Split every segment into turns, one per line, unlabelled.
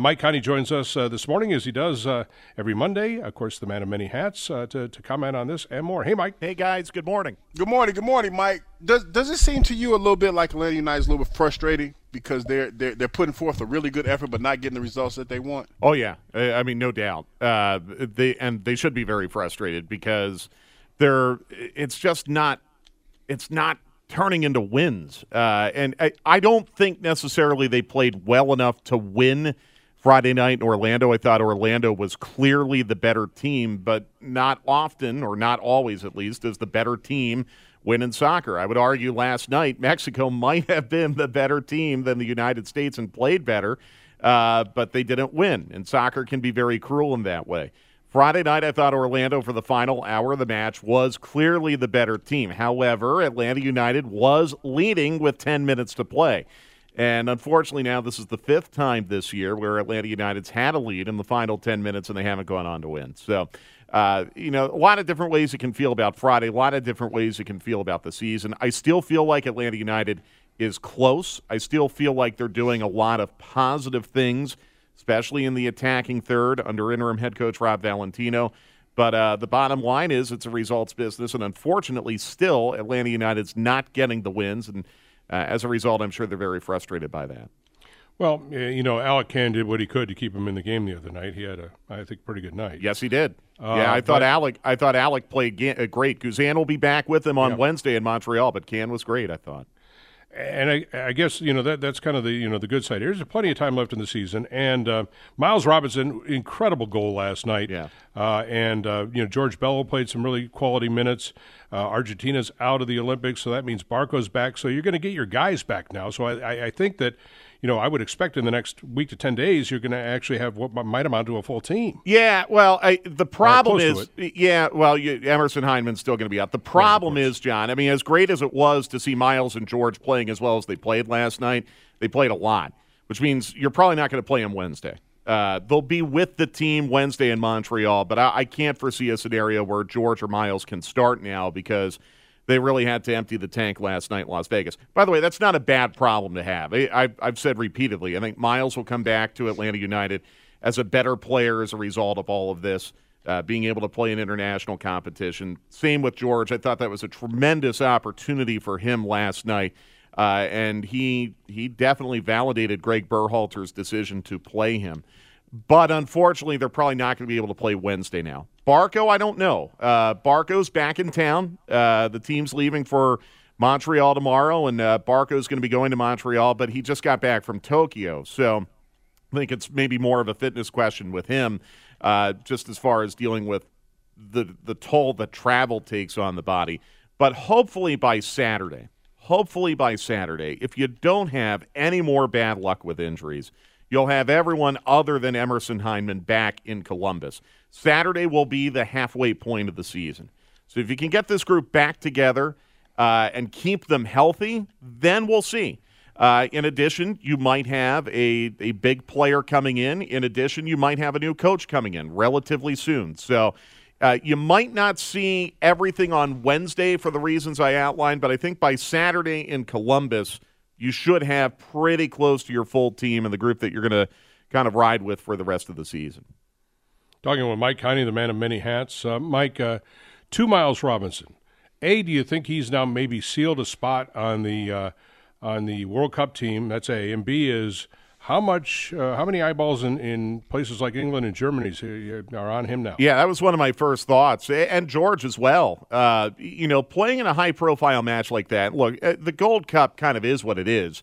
Mike Conti joins us uh, this morning as he does uh, every Monday. Of course, the man of many hats uh, to, to comment on this and more. Hey, Mike.
Hey, guys. Good morning.
Good morning. Good morning, Mike. Does does it seem to you a little bit like Atlanta United is a little bit frustrating because they're they're they're putting forth a really good effort but not getting the results that they want?
Oh yeah, I mean no doubt. Uh, they and they should be very frustrated because they're it's just not it's not turning into wins. Uh, and I, I don't think necessarily they played well enough to win Friday night in Orlando. I thought Orlando was clearly the better team, but not often, or not always at least, is the better team win in soccer. I would argue last night Mexico might have been the better team than the United States and played better, uh, but they didn't win. And soccer can be very cruel in that way. Friday night, I thought Orlando for the final hour of the match was clearly the better team. However, Atlanta United was leading with 10 minutes to play. And unfortunately, now this is the fifth time this year where Atlanta United's had a lead in the final 10 minutes and they haven't gone on to win. So, uh, you know, a lot of different ways you can feel about Friday, a lot of different ways you can feel about the season. I still feel like Atlanta United is close. I still feel like they're doing a lot of positive things, especially in the attacking third under interim head coach Rob Valentino. But uh, the bottom line is it's a results business, and unfortunately, still Atlanta United's not getting the wins and as a result, I'm sure they're very frustrated by that.
Well, you know, Alec Kann did what he could to keep him in the game the other night. He had a, I think, pretty good night.
Yes, he did. Uh, yeah, I thought Alec. I thought Alec played ga- uh, great. Guzan will be back with him on yeah. Wednesday in Montreal, but Kann was great. I thought.
And I, I, guess you know that that's kind of the you know the good side. There's plenty of time left in the season, and uh, Miles Robinson, incredible goal last night.
Yeah.
Uh, and uh, you know George Bello played some really quality minutes. Uh, Argentina's out of the Olympics, so that means Barco's back. So you're going to get your guys back now. So I, I think that you know, I would expect in the next week to 10 days, you're going to actually have what might amount to a full team.
Yeah, well, I, the problem is, yeah, well, you, Emerson Hyndman's still going to be out. The problem is, John, I mean, as great as it was to see Miles and George playing as well as they played last night, they played a lot, which means you're probably not going to play them Wednesday. Uh, they'll be with the team Wednesday in Montreal, but I, I can't foresee a scenario where George or Miles can start now because – they really had to empty the tank last night in Las Vegas. By the way, that's not a bad problem to have. I, have said repeatedly, I think Miles will come back to Atlanta United as a better player as a result of all of this, uh, being able to play in international competition. Same with George. I thought that was a tremendous opportunity for him last night. Uh, and he he definitely validated Greg Berhalter's decision to play him. But unfortunately, they're probably not going to be able to play Wednesday now. Barco, I don't know. Uh, Barco's back in town. Uh, the team's leaving for Montreal tomorrow, and uh, Barco's going to be going to Montreal, but he just got back from Tokyo. So I think it's maybe more of a fitness question with him, uh, just as far as dealing with the, the toll that travel takes on the body. But hopefully by Saturday, hopefully by Saturday, if you don't have any more bad luck with injuries – You'll have everyone other than Emerson Hyndman back in Columbus. Saturday will be the halfway point of the season. So if you can get this group back together uh, and keep them healthy, then we'll see. Uh, in addition, you might have a, a big player coming in. In addition, you might have a new coach coming in relatively soon. So uh, you might not see everything on Wednesday for the reasons I outlined, but I think by Saturday in Columbus – you should have pretty close to your full team and the group that you're going to kind of ride with for the rest of the season.
Talking with Mike Conti, the man of many hats. Uh, Mike, uh, two Miles Robinson. A, do you think he's now maybe sealed a spot on the uh, on the World Cup team? That's A. And B is How much? Uh, how many eyeballs in, in places like England and Germany are on him now?
Yeah, that was one of my first thoughts, and George as well. Uh, you know, playing in a high-profile match like that. Look, uh, the Gold Cup kind of is what it is.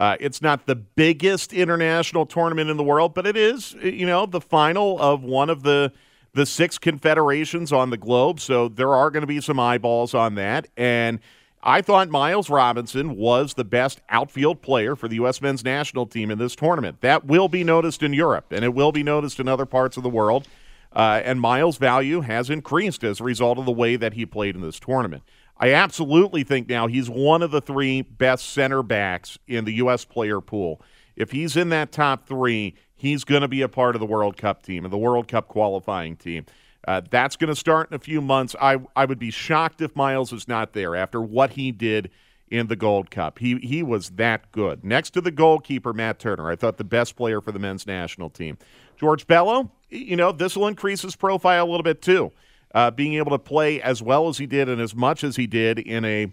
Uh, it's not the biggest international tournament in the world, but it is, you know, the final of one of the the six confederations on the globe. So there are going to be some eyeballs on that, and I thought Miles Robinson was the best outfield player for the U.S. men's national team in this tournament. That will be noticed in Europe, and it will be noticed in other parts of the world. Uh, and Miles' value has increased as a result of the way that he played in this tournament. I absolutely think now he's one of the three best center backs in the U.S. player pool. If he's in that top three, he's going to be a part of the World Cup team and the World Cup qualifying team. Uh, that's going to start in a few months. I, I would be shocked if Miles is not there after what he did in the Gold Cup. He, he was that good. Next to the goalkeeper, Matt Turner, I thought the best player for the men's national team. George Bello, you know, this will increase his profile a little bit too. Uh, being able to play as well as he did and as much as he did in a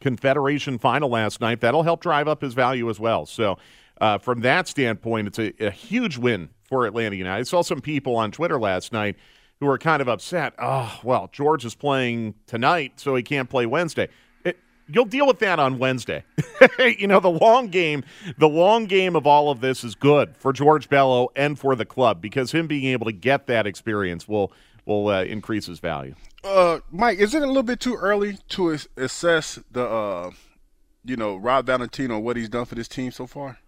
Confederation final last night, that'll help drive up his value as well. So, uh, from that standpoint, it's a, a huge win for Atlanta United. I saw some people on Twitter last night who are kind of upset. Oh, well, George is playing tonight, so he can't play Wednesday. It, you'll deal with that on Wednesday. you know, the long game, the long game of all of this is good for George Bello and for the club because him being able to get that experience will will uh, increase his value.
Uh, Mike, is it a little bit too early to assess the, uh, you know, Rob Valentino what he's done for this team so far?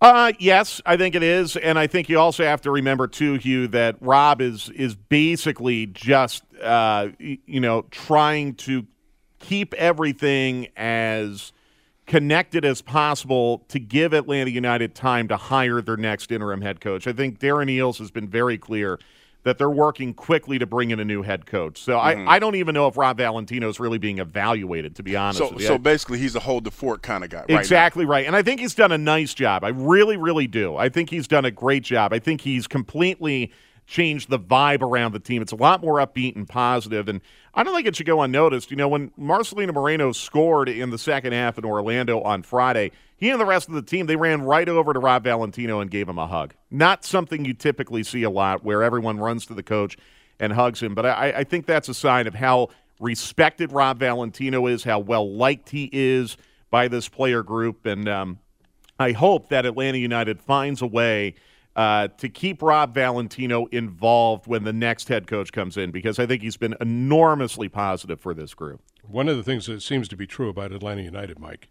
Uh, yes, I think it is, and I think you also have to remember too, Hugh, that Rob is is basically just uh, you know trying to keep everything as connected as possible to give Atlanta United time to hire their next interim head coach. I think Darren Eales has been very clear that they're working quickly to bring in a new head coach. So mm-hmm. I, I don't even know if Rob Valentino is really being evaluated, to be honest
so, So basically, he's a hold the fort kind of guy.
Right exactly now. right. And I think he's done a nice job. I really, really do. I think he's done a great job. I think he's completely changed the vibe around the team. It's a lot more upbeat and positive, and I don't think it should go unnoticed. You know, when Marcelino Moreno scored in the second half in Orlando on Friday, he and the rest of the team, they ran right over to Rob Valentino and gave him a hug. Not something you typically see a lot where everyone runs to the coach and hugs him, but I, I think that's a sign of how respected Rob Valentino is, how well liked he is by this player group, and um, I hope that Atlanta United finds a way – uh, to keep Rob Valentino involved when the next head coach comes in because I think he's been enormously positive for this group.
One of the things that seems to be true about Atlanta United, Mike,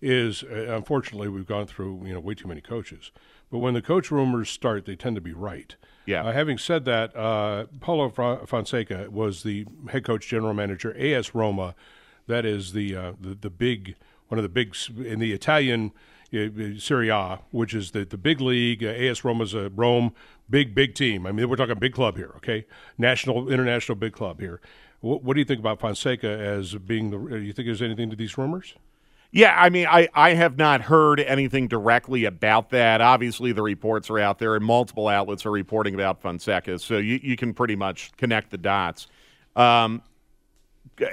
is uh, unfortunately we've gone through you know way too many coaches. But when the coach rumors start, they tend to be right.
Yeah.
Uh, having said that, uh, Paulo Fonseca was the head coach, general manager, AS Roma. That is the uh, the, the big one of the big in the Italian Serie A, which is the, the big league. Uh, AS Roma's a Rome, big, big team. I mean, we're talking big club here, okay? National, international big club here. What, what do you think about Fonseca as being the? Do you think there's anything to these rumors?
Yeah, I mean, I, I have not heard anything directly about that. Obviously, the reports are out there, and multiple outlets are reporting about Fonseca, so you, you can pretty much connect the dots. Um,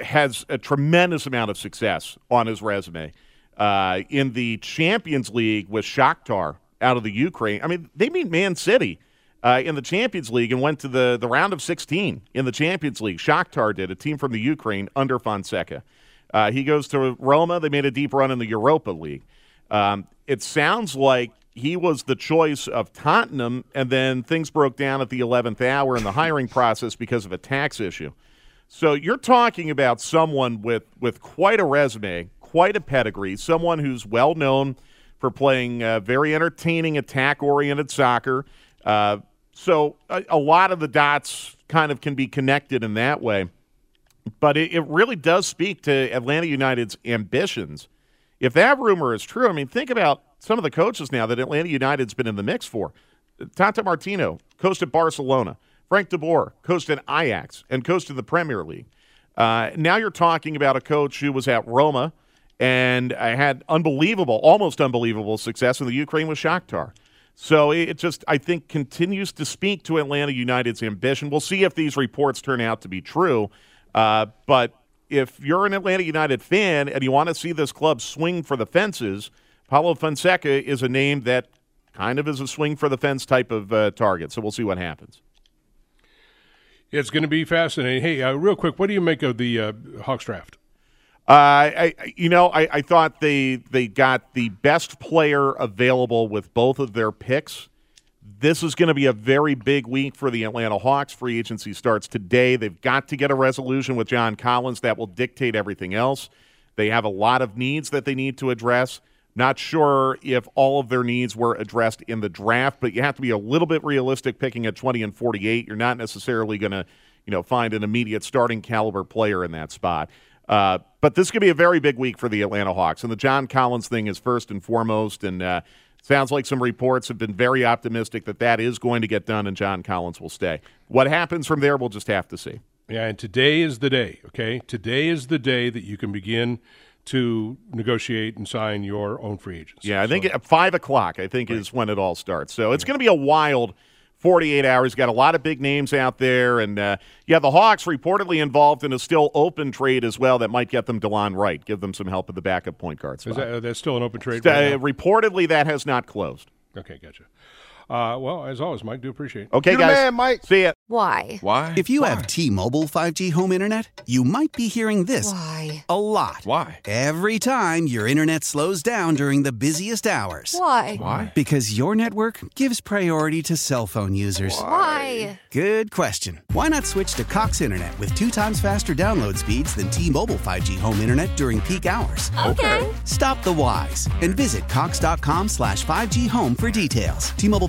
has a tremendous amount of success on his resume uh, in the Champions League with Shakhtar out of the Ukraine. I mean, they beat Man City uh, in the Champions League and went to the, the round of 16 in the Champions League. Shakhtar did, a team from the Ukraine under Fonseca. Uh, he goes to Roma. They made a deep run in the Europa League. Um, it sounds like he was the choice of Tottenham, and then things broke down at the 11th hour in the hiring process because of a tax issue. So you're talking about someone with, with quite a resume, quite a pedigree, someone who's well known for playing uh, very entertaining attack oriented soccer. Uh, so a, a, lot of the dots kind of can be connected in that way. But it, it really does speak to Atlanta United's ambitions. If that rumor is true, I mean, think about some of the coaches now that Atlanta United's been in the mix for. Tata Martino coached at Barcelona. Frank de Boer coached at Ajax and coached in the Premier League. Uh, now you're talking about a coach who was at Roma and I had unbelievable, almost unbelievable success in the Ukraine with Shakhtar. So it just, I think, continues to speak to Atlanta United's ambition. We'll see if these reports turn out to be true. Uh, but if you're an Atlanta United fan and you want to see this club swing for the fences, Paulo Fonseca is a name that kind of is a swing for the fence type of uh, target. So we'll see what happens.
It's going to be fascinating. Hey, uh, real quick, what do you make of the uh, Hawks draft?
Uh, I, you know, I, I thought they they got the best player available with both of their picks. This is going to be a very big week for the Atlanta Hawks. Free agency starts today. They've got to get a resolution with John Collins that will dictate everything else. They have a lot of needs that they need to address. Not sure if all of their needs were addressed in the draft, but you have to be a little bit realistic picking at 20 and 48. You're not necessarily going to, you know, find an immediate starting caliber player in that spot. Uh, but this could be a very big week for the Atlanta Hawks, and the John Collins thing is first and foremost. And uh, sounds like some reports have been very optimistic that that is going to get done, and John Collins will stay. What happens from there, we'll just have to see.
Yeah, and today is the day. Okay, today is the day that you can begin to negotiate and sign your own free agents.
Yeah, I think at five o'clock, I think, right. is when it all starts. So it's going to be a wild 48 hours. Got a lot of big names out there. And uh, yeah, the Hawks reportedly involved in a still open trade as well that might get them Delon Wright, give them some help at the backup point guard spot.
Is that, uh, that's still an open trade?
Uh, reportedly, that has not closed.
Okay, gotcha. Uh, well, as always, Mike, do appreciate it.
Okay,
you
guys.
Man, Mike.
See ya.
Why?
Why?
If you
Why?
have T-Mobile 5G home internet, you might be hearing this
Why?
a lot.
Why?
Every time your internet slows down during the busiest hours.
Why?
Why?
Because your network gives priority to cell phone users.
Why?
Good question. Why not switch to Cox Internet with two times faster download speeds than T-Mobile 5G home internet during peak hours?
Okay.
Stop the whys and visit cox.com slash 5G home for details. T-Mobile